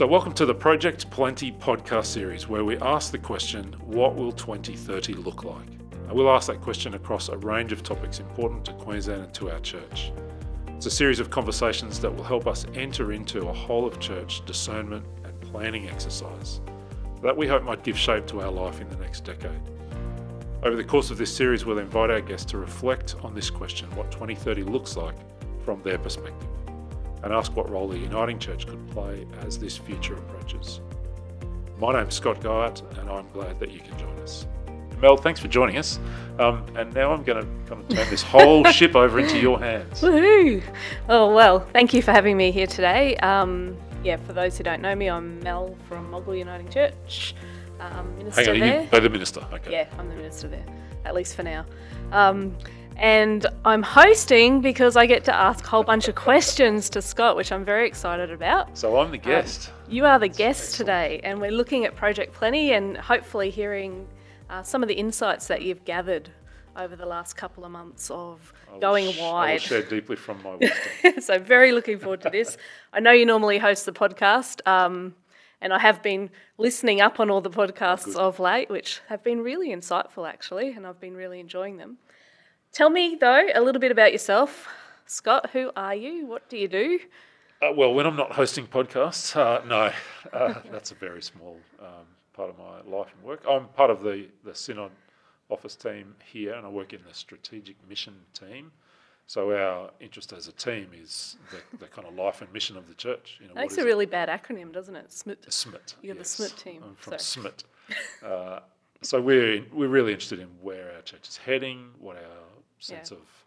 So, welcome to the Project Plenty podcast series, where we ask the question, What will 2030 look like? And we'll ask that question across a range of topics important to Queensland and to our church. It's a series of conversations that will help us enter into a whole of church discernment and planning exercise that we hope might give shape to our life in the next decade. Over the course of this series, we'll invite our guests to reflect on this question what 2030 looks like from their perspective and ask what role the Uniting Church could play as this future approaches. My name's Scott Guyatt, and I'm glad that you can join us. Mel, thanks for joining us. Um, and now I'm going to kind of turn this whole ship over into your hands. Woohoo! Oh, well, thank you for having me here today. Um, yeah, for those who don't know me, I'm Mel from Moggill Uniting Church, um, minister Hang on, there. you, oh, the minister. Okay. Yeah, I'm the minister there, at least for now. Um, and I'm hosting because I get to ask a whole bunch of questions to Scott, which I'm very excited about. So I'm the guest. You are the guest today, and we're looking at Project Plenty and hopefully hearing uh, some of the insights that you've gathered over the last couple of months of I will going sh- I wide. share deeply from my wisdom. so very looking forward to this. I know you normally host the podcast, um, and I have been listening up on all the podcasts of late, which have been really insightful actually, and I've been really enjoying them. Tell me though a little bit about yourself, Scott. Who are you? What do you do? Uh, well, when I'm not hosting podcasts, uh, no, uh, that's a very small um, part of my life and work. I'm part of the, the Synod office team here, and I work in the strategic mission team. So our interest as a team is the, the kind of life and mission of the church. You know, That's a it? really bad acronym, doesn't it? SMIT. SMIT. You're the yes. SMIT team, I'm from so. SMIT. Uh, so we're we're really interested in where our church is heading, what our sense Yeah. of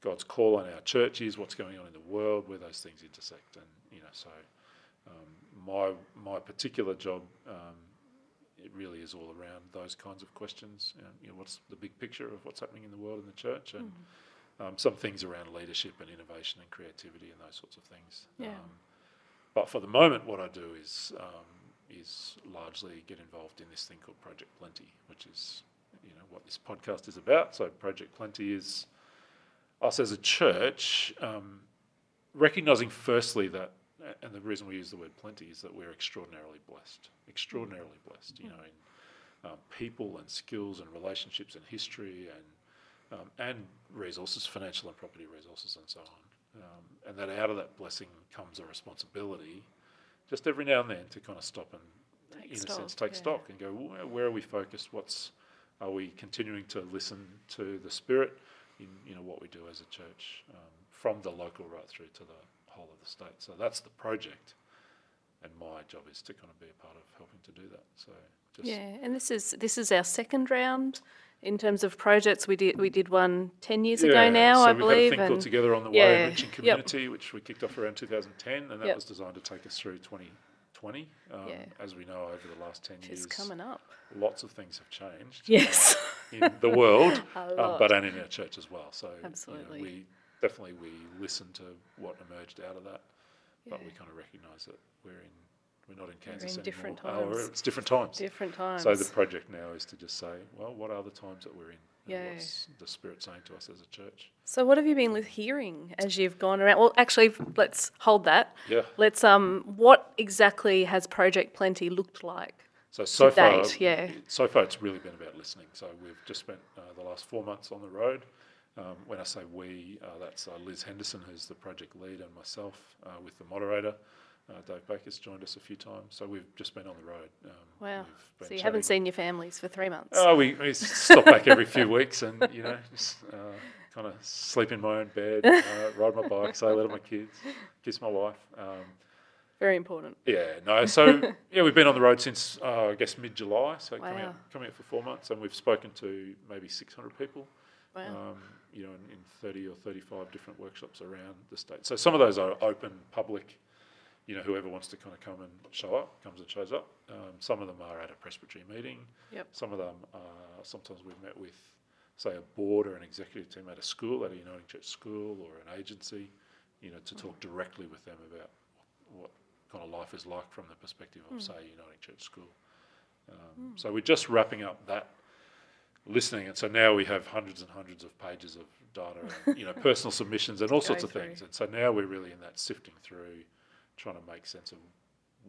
God's call on our church is, what's going on in the world, where those things intersect, and you know, so um, my my particular job. Um, it really is all around those kinds of questions. You know, you know, what's the big picture of what's happening in the world and the church, and Mm-hmm. um, some things around leadership and innovation and creativity and those sorts of things. Yeah. Um, but for the moment, what I do is um, is largely get involved in this thing called Project Plenty, which is you know what this podcast is about. So Project Plenty is us as a church um, recognizing firstly that, and the reason we use the word plenty is that we're extraordinarily blessed, extraordinarily blessed. You know, in um, people and skills and relationships and history and um, and resources, financial and property resources, and so on. Um, and that out of that blessing comes a responsibility, just every now and then, to kind of stop and, Take in a sense, take yeah. stock and go, where, where are we focused? What's are we continuing to listen to the Spirit in you know what we do as a church, um, from the local right through to the whole of the state? So that's the project, and my job is to kind of be a part of helping to do that. So just Yeah, and this is this is our second round in terms of projects. We did we did one ten years ago now, so I believe. had a thing called and Together on the Way, yeah, Enriching yep. Community, which we kicked off around 2010, and that Yep. was designed to take us through 2020. Um, Yeah. As we know, over the last 10 which years, coming up. lots of things have changed. Yes. uh, in the world, um, but and in our church as well. So you know, Absolutely. we definitely we listen to what emerged out of that, but we kind of recognise that we're in we're not in We're Kansas in different anymore. Oh, we're- it's different times. Different times. So the project now is to just say, well, what are the times that we're in? Yeah. What's the Spirit saying to us as a church? So what have you been hearing as you've gone around? Well, actually, let's hold that. Yeah. Let's um, what exactly has Project Plenty looked like? So so far, date, yeah. so far it's really been about listening. So we've just spent uh, the last four months on the road. Um, when I say we, uh, that's uh, Liz Henderson, who's the project lead, and myself uh, with the moderator. Uh, Dave Baker's joined us a few times. So we've just been on the road. Um, Wow. So you haven't seen your families for three months. Oh, we, we stop back every few weeks and, you know, just uh, kind of sleep in my own bed, uh, ride my bike, say hello to my kids, kiss my wife. Um, Very important. yeah, no. So yeah, we've been on the road since uh, I guess mid July. So coming Wow. up, coming up for four months, and we've spoken to maybe six hundred people. Wow. Um, you know, in, in thirty or thirty-five different workshops around the state. So some of those are open, public. You know, whoever wants to kind of come and show up comes and shows up. Um, some of them are at a presbytery meeting. Yep. Some of them are sometimes we've met with, say, a board or an executive team at a school, at a Uniting Church school or an agency. You know, to talk directly with them about what kind of life is like from the perspective of, say, Uniting Church School. Um, So we're just wrapping up that listening, and so now we have hundreds and hundreds of pages of data, and, you know, personal submissions and all sorts of through. things. And so now we're really in that sifting through, trying to make sense of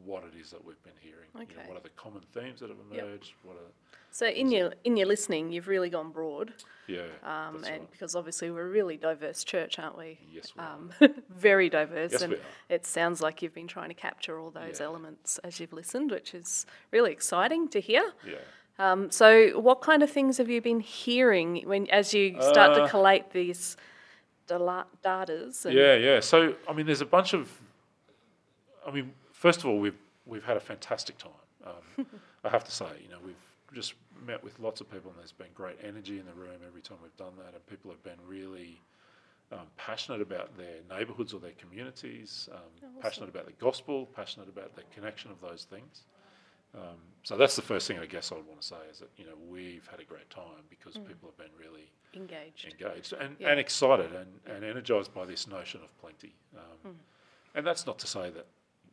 what it is that we've been hearing. You know, Okay. what are the common themes that have Yep. emerged? What are So in your in your listening, you've really gone broad, yeah, um, and right. because obviously we're a really diverse church, aren't we? Yes, we are. um, very diverse, Yes, and are. it sounds like you've been trying to capture all those Yeah. elements as you've listened, which is really exciting to hear. yeah. Um, so, what kind of things have you been hearing when as you start to Uh, collate these data? Yeah, yeah. So I mean, there's a bunch of. I mean, first of all, we've we've had a fantastic time. Um, I have to say, you know, we've just met with lots of people, and there's been great energy in the room every time we've done that, and people have been really um, passionate about their neighbourhoods or their communities, um, passionate about the gospel, passionate about the connection of those things. Um, so that's the first thing I guess I would want to say is that you know we've had a great time because people have been really engaged. engaged and, Yeah. and excited and, and energized by this notion of plenty. Um, And that's not to say that,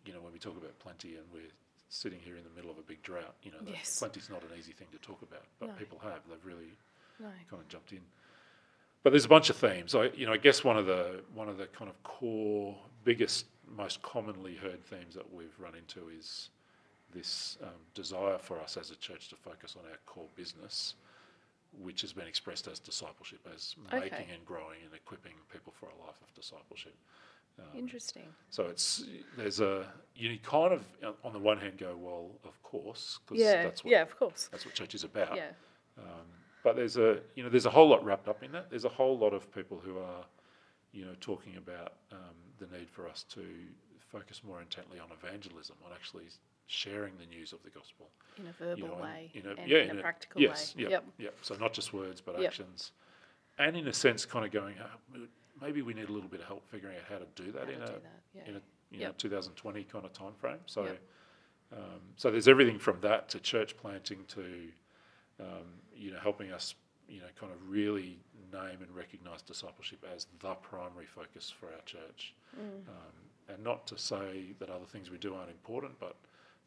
you know, when we talk about plenty and we're sitting here in the middle of a big drought, you know, Yes. plenty's not an easy thing to talk about, but No. people have. They've really No. kind of jumped in. But there's a bunch of themes. I, you know, I guess one of the one of the kind of core, biggest, most commonly heard themes that we've run into is this um, desire for us as a church to focus on our core business, which has been expressed as discipleship, as Okay. making and growing and equipping people for a life of discipleship. Um, Interesting. so it's there's a you kind of on the one hand go well, of course, because Yeah. that's what yeah. Of course. that's what church is about. Yeah. But there's a you know there's a whole lot wrapped up in that. There's a whole lot of people who are you know talking about um, the need for us to focus more intently on evangelism, on actually sharing the news of the gospel. In a verbal You know, way. in a, and yeah, in a practical yes, way. Yep, Yep. yep. So not just words, but Yep. actions, and in a sense, kind of going, oh, maybe we need a little bit of help figuring out how to do that in to a do that, yeah. in a you know 2020 kind of time frame. So. Yep. Um, so there's everything from that to church planting to, um, you know, helping us, you know, kind of really name and recognise discipleship as the primary focus for our church. Mm. Um, and not to say that other things we do aren't important, but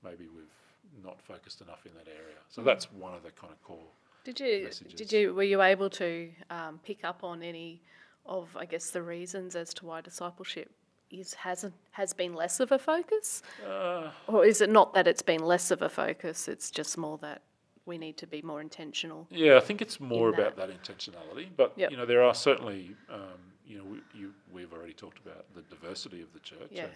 maybe we've not focused enough in that area. Mm. So that's one of the kind of core. Did you messages. did you were you able to um, pick up on any of I guess the reasons as to why discipleship is hasn't has been less of a focus, Uh, or is it not that it's been less of a focus? It's just more that we need to be more intentional. Yeah, I think it's more in about that intentionality. But Yep. you know, there are certainly, um, you know, we, you, we've already talked about the diversity of the church, Yeah. and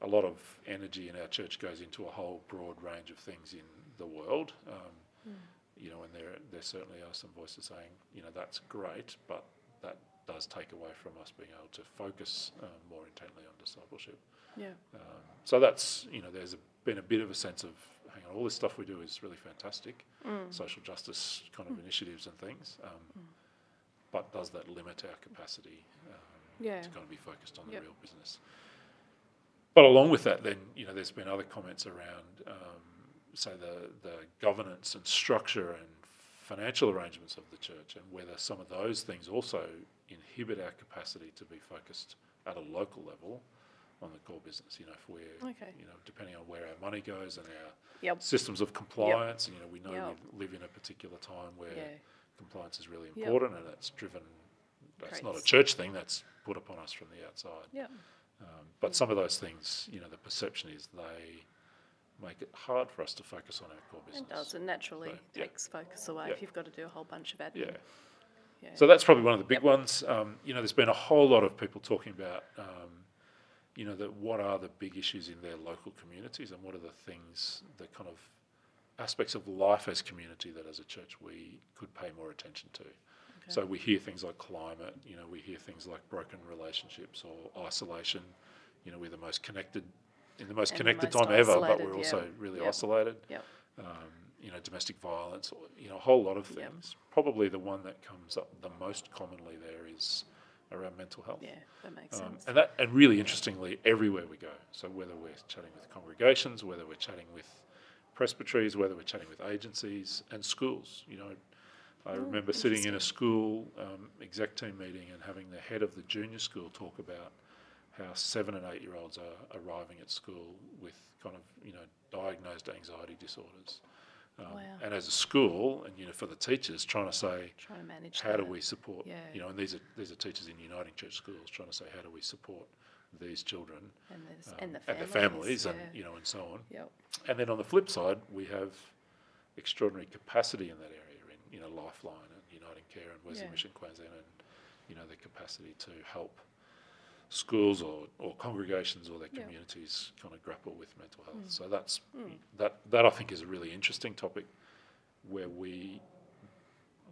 a lot of energy in our church goes into a whole broad range of things in the world. Um, Hmm. You know, and there there certainly are some voices saying, you know, that's great, but that does take away from us being able to focus um, more intently on discipleship. Yeah. Um, so that's you know, there's a, been a bit of a sense of, hang on, all this stuff we do is really fantastic, Mm. social justice kind of initiatives and things, um, but does that limit our capacity um, Yeah. to kind of be focused on the Yep. real business? But along with that, then you know, there's been other comments around, um, say the the governance and structure and financial arrangements of the church, and whether some of those things also inhibit our capacity to be focused at a local level on the core business. You know, if we're, Okay. you know, depending on where our money goes and our Yep. systems of compliance, and you know, we know Yep. we live in a particular time where Yeah. compliance is really Yep. important, and that's driven. That's not a church thing. That's put upon us from the outside. Yeah. Um, but some of those things, you know, the perception is they make it hard for us to focus on our core business. It does, and naturally takes focus away if you've got to do a whole bunch of admin. Yeah. So that's probably one of the big ones. Um, you know, there's been a whole lot of people talking about, um, you know, that what are the big issues in their local communities and what are the things, the kind of aspects of life as community that as a church we could pay more attention to. So we hear things like climate, you know, we hear things like broken relationships or isolation. You know, we're the most connected, in the most And the connected most time ever, but we're yeah. also really Yep. isolated Yep. um, you know, domestic violence, you know, a whole lot of Yep. things. Probably the one that comes up the most commonly there is around mental health. Yeah, that makes Um, sense. and that, and really interestingly, everywhere we go. So whether we're chatting with congregations, whether we're chatting with presbyteries, whether we're chatting with agencies and schools, you know, I remember sitting in a school um, exec team meeting and having the head of the junior school talk about how seven and eight year olds are arriving at school with kind of you know diagnosed anxiety disorders. Um, Wow. And as a school, and you know, for the teachers, trying to say, Trying to manage how do we support? Yeah. You know, and these are these are teachers in Uniting Church schools trying to say, how do we support these children And, there's, um, and the and families. the families, and yeah. you know, and so on. Yep. And then on the flip side, we have extraordinary capacity in that area in you know Lifeline and Uniting Care and Wesley Yeah. Mission Queensland, and you know the capacity to help schools or, or congregations or their Yeah. communities kind of grapple with mental health. Mm. So that's Mm. that that I think is a really interesting topic where we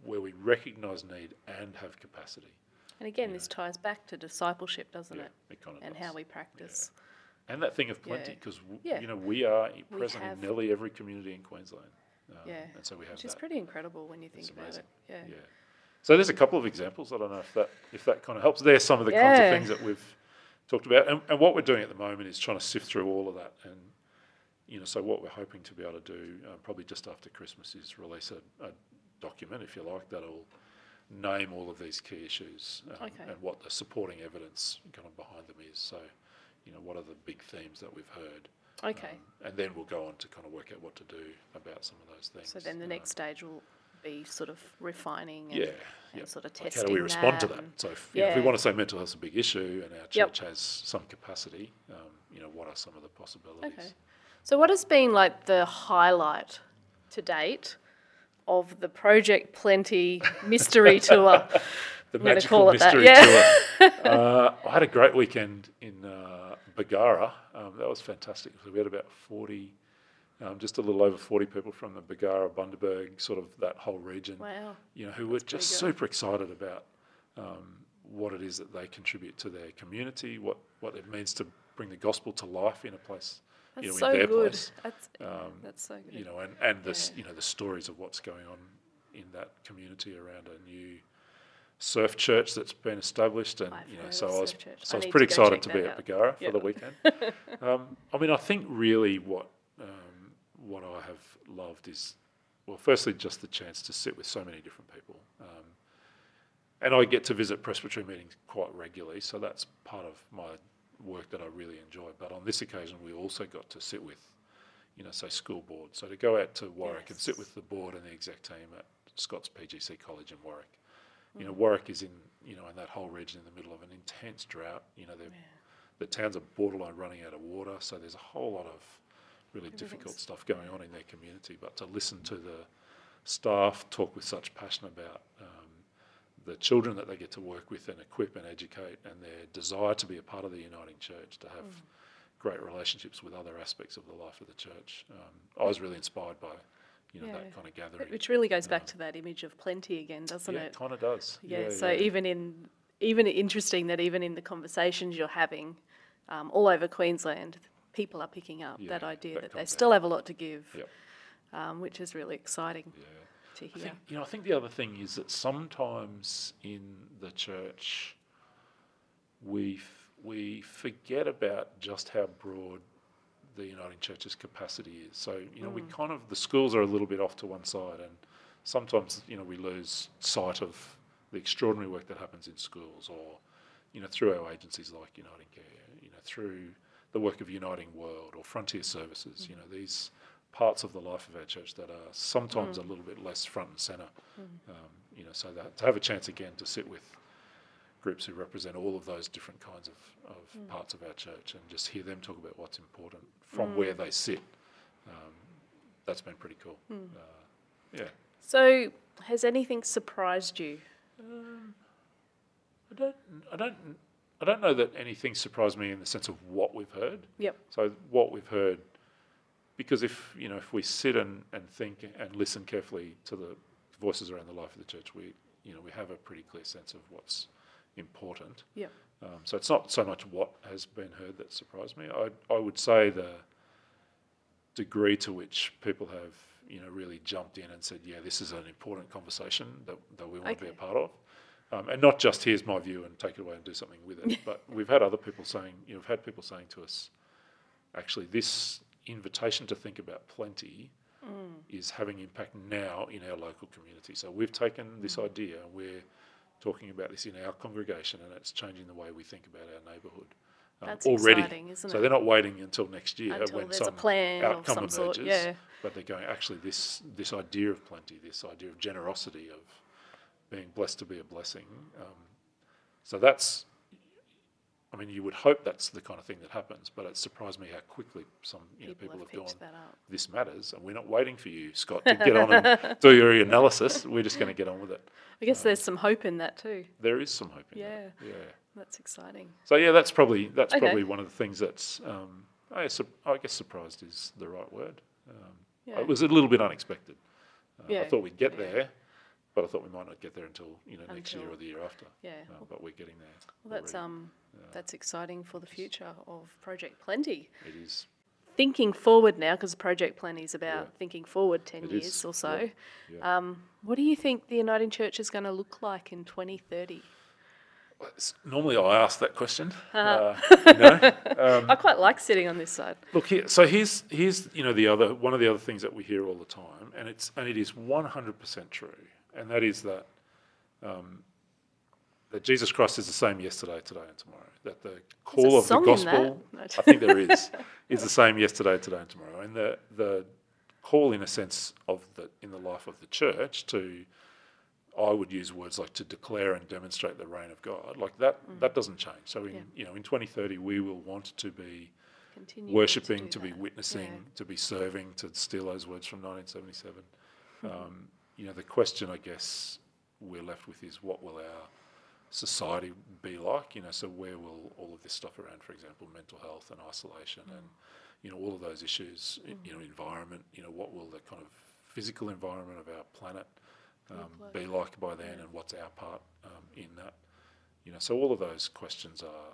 where we recognise need and have capacity. And again, you this ties back to discipleship, doesn't Yeah, it? it kind of And does. how we practice. and that thing of plenty Yeah. because Yeah. you know we are present in nearly every community in Queensland. Um, Yeah. and so we have Which is pretty incredible when you think about it. Yeah. Yeah. So there's a couple of examples. I don't know if that if that kind of helps. There's some of the kinds of things that we've talked about, and, and what we're doing at the moment is trying to sift through all of that. And you know, so what we're hoping to be able to do, uh, probably just after Christmas, is release a, a document, if you like, that'll name all of these key issues um, Okay. and what the supporting evidence kind of behind them is. So, you know, what are the big themes that we've heard? Okay. Um, and then we'll go on to kind of work out what to do about some of those things. so then the Um, next stage will be sort of refining and, yeah, and yeah. sort of Like testing how do we respond to that? So if, you know, if we want to say mental health is a big issue and our Yep. church has some capacity, um, you know, what are some of the possibilities? Okay. So what has been like the highlight to date of the Project Plenty mystery tour? The I'm magical call it that, mystery yeah. tour. uh, I had a great weekend in uh, Bargara. Um, that was fantastic. So we had about 40, um, just a little over 40 people from the Bargara, Bundaberg, sort of that whole region. Wow. you know, who were just super excited about um, what it is that they contribute to their community, what, what it means to bring the gospel to life in a place, That's you know, so in their good. place. That's, Um, that's so good. You know, and, and the, Yeah. you know, the stories of what's going on in that community around a new surf church that's been established. And, I've you know, so I was, Church. so I I was pretty excited to be that at out. Bargara Yeah. for the weekend. um, I mean, I think really what, what I have loved is, well, firstly, just the chance to sit with so many different people. Um, and I get to visit presbytery meetings quite regularly, so that's part of my work that I really enjoy. But on this occasion, we also got to sit with, you know, say school board. So to go out to Warwick and sit with the board and the exec team at Scots PGC College in Warwick. You Mm. know, Warwick is in, you know, in that whole region in the middle of an intense drought. You know, they're the towns are borderline running out of water, so there's a whole lot of really difficult stuff going on in their community. But to listen to the staff talk with such passion about um, the children that they get to work with and equip and educate, and their desire to be a part of the uniting church, to have great relationships with other aspects of the life of the church, um, I was really inspired by, you know, Yeah. that kind of gathering. Which really goes back to that image of plenty again, doesn't yeah, it? it kind of does. Yeah, so even in even interesting that even in the conversations you're having um, all over Queensland, people are picking up Yeah, that idea that that, they still have a lot to give, Yep. um, which is really exciting yeah. to I hear. think, you know, I think the other thing is that sometimes in the church, we f- we forget about just how broad the Uniting Church's capacity is. So you know, we kind of the schools are a little bit off to one side, and sometimes you know we lose sight of the extraordinary work that happens in schools, or you know through our agencies like Uniting Care, you know through the work of Uniting World or Frontier Services. You know these parts of the life of our church that are sometimes a little bit less front and centre. Um, you know, so that to have a chance again to sit with groups who represent all of those different kinds of, of parts of our church and just hear them talk about what's important from where they sit. Um, that's been pretty cool. Uh, yeah. So, has anything surprised you? I don't, I don't, I don't know that anything surprised me in the sense of what we've heard. Yep. So what we've heard, because if you know, if we sit and, and think and listen carefully to the voices around the life of the church, we you know we have a pretty clear sense of what's important. Yep. Um, so it's not so much what has been heard that surprised me. I I would say the degree to which people have you know really jumped in and said, yeah, this is an important conversation that that we want to be a part of. Um, and not just here's my view and take it away and do something with it, but we've had other people saying, you know, we've had people saying to us, actually, this invitation to think about plenty is having impact now in our local community. So we've taken this idea and we're talking about this in our congregation, and it's changing the way we think about our neighbourhood. um, That's already. exciting, isn't so it? they're not waiting until next year Until when some outcome some sort, emerges, yeah. but they're going actually this this idea of plenty, this idea of generosity, of being blessed to be a blessing. Um, so that's I mean, you would hope that's the kind of thing that happens, but it surprised me how quickly some you know, People people have gone, picked that up. this matters, and we're not waiting for you, Scott, to get on and do your analysis. We're just going to get on with it. I guess there's some hope in that too. There is some hope in that. Yeah. Yeah. That's exciting. So yeah, that's probably that's Okay. probably one of the things that's um, I, su- I guess surprised is the right word. Um, Yeah. It was a little bit unexpected. Uh, I thought we'd get Yeah. there, but I thought we might not get there until you know next year Until- or the year after. Yeah. Uh, but we're getting there. Well, that's already. um, that's exciting for the future of Project Plenty. It is. Thinking forward now, because Project Plenty is about Yeah. thinking forward ten It years is, or so. yeah. Um, what do you think the Uniting Church is going to look like in 2030? It's- Normally, I ask that question. Uh, you know? um, I quite like sitting on this side. Look here. So here's here's you know the other one of the other things that we hear all the time, and it's and it is one hundred percent true, and that is that um, that Jesus Christ is the same yesterday, today, and tomorrow. That the call of the gospel. I think there is, is the same yesterday, today, and tomorrow, and the the call in a sense of the in the life of the church to. I would use words like to declare and demonstrate the reign of God. Like that, that doesn't change. So in Yeah. you know in 2030 we will want to be Continue worshipping, do to be witnessing, Yeah. to be serving, to steal those words from 1977. Um, you know, the question I guess we're left with is what will our society be like? You know, so where will all of this stuff around, for example, mental health and isolation and, you know, all of those issues, i- you know, environment, you know, what will the kind of physical environment of our planet um, be like by then and what's our part um, in that? You know, so all of those questions are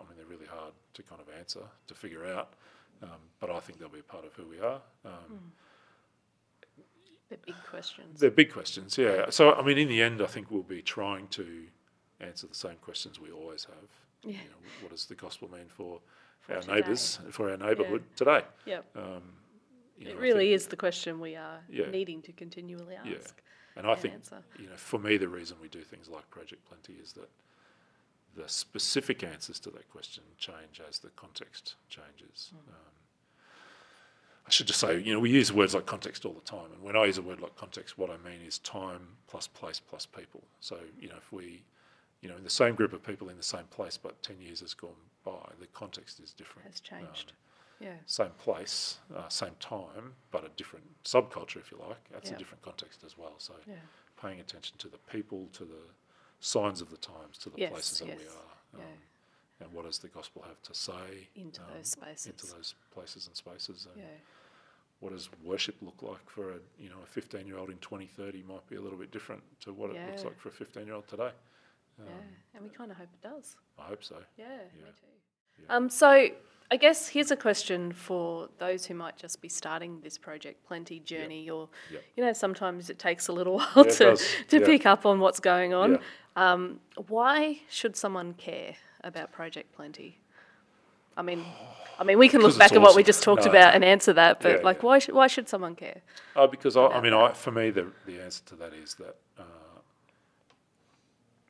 I mean, they're really hard to kind of answer, to figure out, um, but I think they'll be a part of who we are. Um, They're big questions. They're big questions, yeah. So, I mean, in the end, I think we'll be trying to answer the same questions we always have. Yeah. You know, what does the gospel mean for, For our today. neighbours, for our neighbourhood today? Yeah. Um, It know, really think- is the question we are Yeah. needing to continually ask. Yeah. And I and think, answer. you know, for me, the reason we do things like Project Plenty is that the specific answers to that question change as the context changes. Hmm. Um, I should just say, you know, we use words like context all the time, and when I use a word like context, what I mean is time plus place plus people. So, you know, if we, you know, in the same group of people in the same place, but 10 years has gone by, the context is different. Has changed. Um, yeah. same place, uh, same time, but a different subculture, if you like. That's Yeah. a different context as well. So, Yeah. paying attention to the people, to the signs of the times, to the Yes, places that we yes, are, yeah. And what does the gospel have to say Into um, those spaces. into those places and spaces, and Yeah. what does worship look like for a you know a 15 year old in 2030 might be a little bit different to what it looks like for a 15 year old today. Um, yeah. And we kind of hope it does. I hope so. Yeah, Yeah. me too. Um, so I guess here's a question for those who might just be starting this project plenty journey, or Yep. you know, sometimes it takes a little while Yeah, to to Yeah. pick up on what's going on. Yeah. Um, why should someone care about Project Plenty? I mean, I mean, we can look back it's at what we just talked No, about and answer that, but Yeah, like, yeah. why should why should someone care? Uh, because I, I mean, I, for me, the, the answer to that is that uh,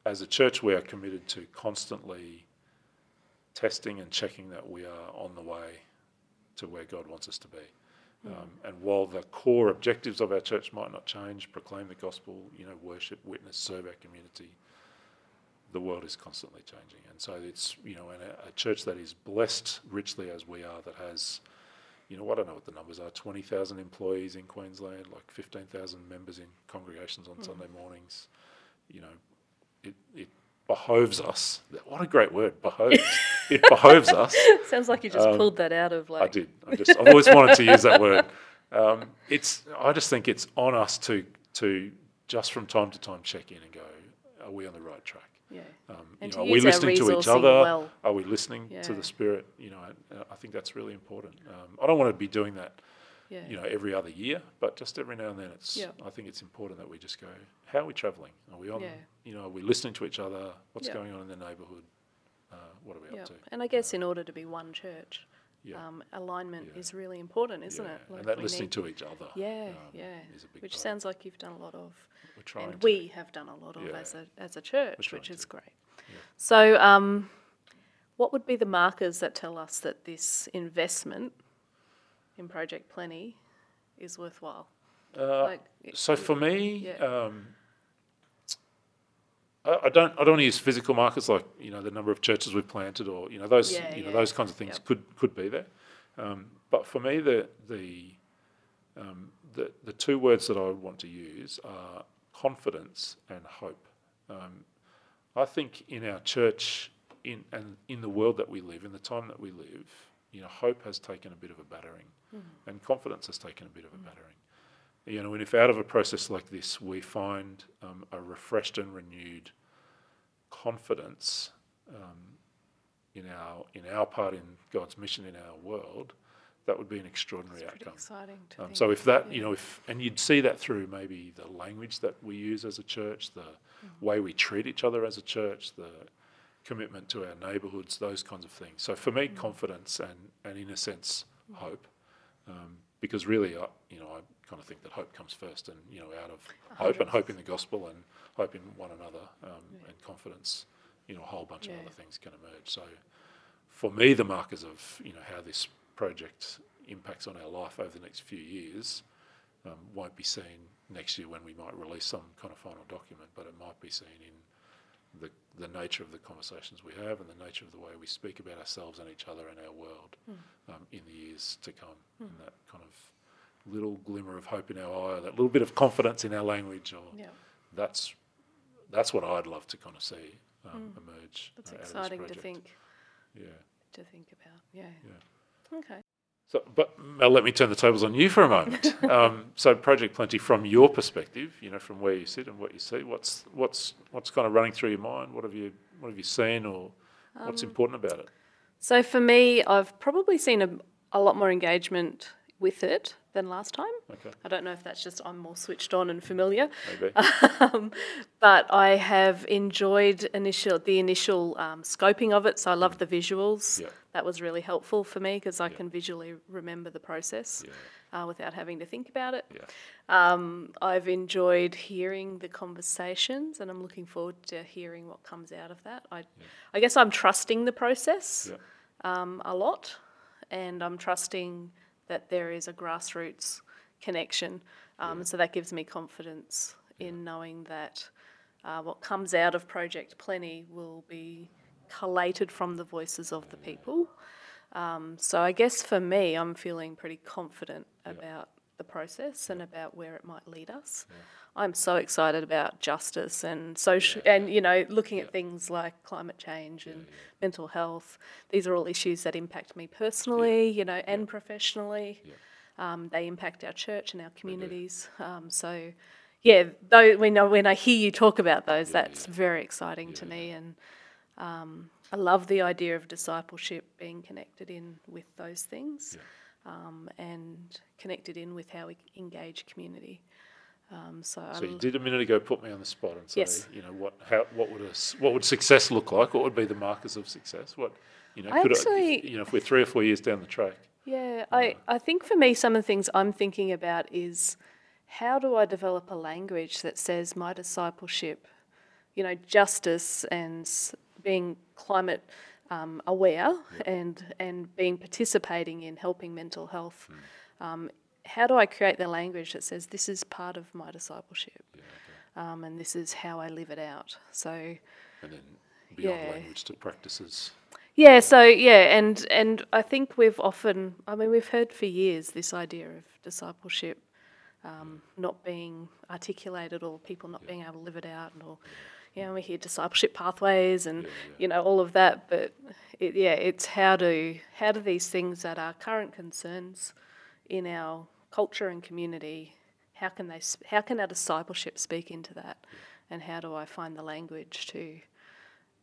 as a church, we are committed to constantly testing and checking that we are on the way to where God wants us to be. Um, and while the core objectives of our church might not change, proclaim the gospel, you know, worship, witness, serve our community, the world is constantly changing. And so it's, you know, and a, a church that is blessed richly as we are, that has, you know, I don't know what the numbers are 20,000 employees in Queensland, like 15,000 members in congregations on Sunday mornings. You know, it, it behoves us. What a great word, behoves. it behoves us. Sounds like you just pulled that out of like. Um, I did. I just, I've always wanted to use that word. Um, it's, I just think it's on us to, to just from time to time check in and go, are we on the right track? Yeah. Um, you know, are we listening to each other? well. Are we listening to the Spirit? You know, and I think that's really important. Um, I don't want to be doing that, Yeah. you know, every other year, but just every now and then, it's. Yeah. I think it's important that we just go, how are we travelling? Are we on? Yeah. You know, are we listening to each other? What's Yeah. going on in the neighbourhood? Uh, what are we Yeah. up to? And I guess in order to be one church, Yeah. um, alignment Yeah. is really important, isn't it? Like and that listening need- to each other. Yeah, um, yeah. is a big Which part. sounds like you've done a lot of, We're trying and to. we have done a lot of as a as a church, which is to. great. So, um, what would be the markers that tell us that this investment in Project Plenty is worthwhile? Uh, like, So for me, um, I, don't. I don't want to use physical markers like you know the number of churches we've planted, or you know those Yeah, you know yeah. those kinds of things Yep. could could be there. Um, but for me, the the um, the the two words that I would want to use are confidence and hope. Um, I think in our church, in and in the world that we live, in the time that we live, you know, hope has taken a bit of a battering, and confidence has taken a bit of a battering. You know, and if out of a process like this we find um, a refreshed and renewed confidence um, in our in our part in God's mission in our world, that would be an extraordinary pretty outcome. exciting to Um, so if that, you know, if and you'd see that through maybe the language that we use as a church, the Mm-hmm. way we treat each other as a church, the commitment to our neighbourhoods, those kinds of things. So for Mm. me, confidence and and in a sense hope, um, because really, I, you know, I kind of think that hope comes first, and you know, out of hope and hope in the gospel and hope in one another um, and confidence, you know, a whole bunch of other things can emerge. So for me, the markers of you know how this project impacts on our life over the next few years um, won't be seen next year when we might release some kind of final document, but it might be seen in the, the nature of the conversations we have and the nature of the way we speak about ourselves and each other and our world um, in the years to come. And that kind of little glimmer of hope in our eye, that little bit of confidence in our language, or Yeah, that's that's what I'd love to kind of see um, emerge. that's uh, out of this exciting to think Yeah. to think about. Yeah. Yeah. Okay. So, but Mel, let me turn the tables on you for a moment. um, so, Project Plenty, from your perspective, you know, from where you sit and what you see, what's what's what's kind of running through your mind? What have you what have you seen, or what's Um, important about it? So for me, I've probably seen a, a lot more engagement with it than last time. Okay, I don't know if that's just I'm more switched on and familiar, maybe. um, but I have enjoyed initial the initial um, scoping of it. So I love the visuals. Yeah. That was really helpful for me because I can visually remember the process Yeah. uh, without having to think about it. Yeah. Um, I've enjoyed hearing the conversations, and I'm looking forward to hearing what comes out of that. I, I guess I'm trusting the process Yeah. um, a lot, and I'm trusting that there is a grassroots connection. Um, So that gives me confidence in knowing that uh, what comes out of Project Plenty will be collated from the voices of the people. Um, so I guess for me, I'm feeling pretty confident about the process and about where it might lead us. I'm so excited about justice and social, and you know, looking at things like climate change and mental health. These are all issues that impact me personally, you know, and professionally. Um, they impact our church and our communities. Um, so, yeah, though when I, when I hear you talk about those, that's very exciting to me, and um, I love the idea of discipleship being connected in with those things, um, and connected in with how we engage community. Um, so, So you did a minute ago put me on the spot and say, Yes. you know, what how what would a what would success look like? What would be the markers of success? What you know, I could actually- if, you know, if we're three or four years down the track, Yeah, I, I think for me, some of the things I'm thinking about is how do I develop a language that says my discipleship, you know, justice and being climate um, aware and and being participating in helping mental health. Um, how do I create the language that says this is part of my discipleship, um, and this is how I live it out? So. and then beyond Yeah. language to practices. Yeah, so yeah, and and I think we've often, I mean, we've heard for years this idea of discipleship um, not being articulated or people not being able to live it out, or know, we hear discipleship pathways and you know all of that, but it, yeah, it's how do how do these things that are current concerns in our culture and community, how can they how can our discipleship speak into that, and how do I find the language to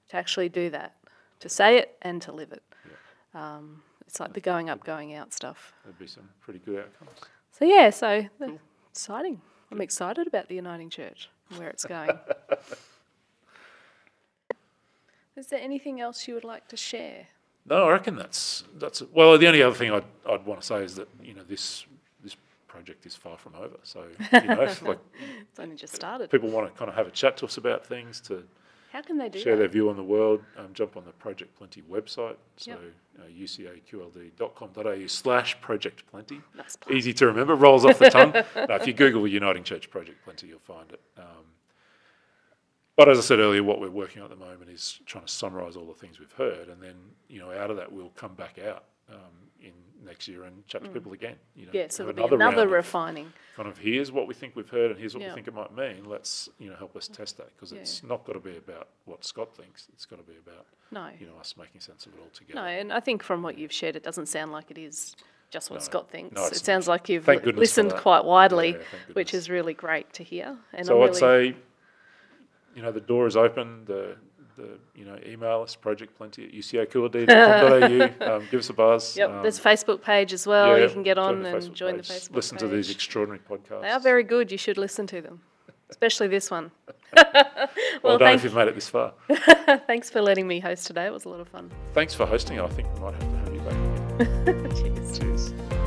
to actually do that, to say it and to live it. Um, it's like the going up, going out stuff. There'd be some pretty good outcomes. So yeah, so the- exciting. I'm excited about the Uniting Church and where it's going. Is there anything else you would like to share? No, I reckon that's that's well. The only other thing I'd I'd want to say is that you know this this project is far from over. So you know, like It's only just started. people want to kind of have a chat to us about things to How can they do share that? their view on the world, um, jump on the Project Plenty website, so Yep. uh, ucaqld.com.au slash Project Plenty. Nice. Easy to remember, rolls off the tongue. no, if you Google Uniting Church Project Plenty, you'll find it. Um, But as I said earlier, what we're working on at the moment is trying to summarise all the things we've heard, and then you know out of that we'll come back out um, in next year and chat to people again. You know, Mm. Yeah, so there'll be another round of refining. kind of here's what we think we've heard and here's what Yeah. we think it might mean. Let's you know help us test that because it's not got to be about what Scott thinks. It's got to be about No. you know us making sense of it all together. No, and I think from what you've shared, it doesn't sound like it is just what No. Scott thinks. No, it sounds like you've Thank li- goodness for listened quite widely, Yeah, which is really great to hear. And So I'd say, you know, the door is open. The the you know email us projectplenty at ucaqld.com.au. um, give us a buzz. Yep, um, there's a Facebook page as well. yeah, you can get on and Facebook join page. the Facebook Listen page. to these extraordinary podcasts. They are very good. You should listen to them, especially this one. well, well, done if you've made it this far. Thanks for letting me host today. It was a lot of fun. Thanks for hosting. I think we might have to have you back. Cheers. Cheers.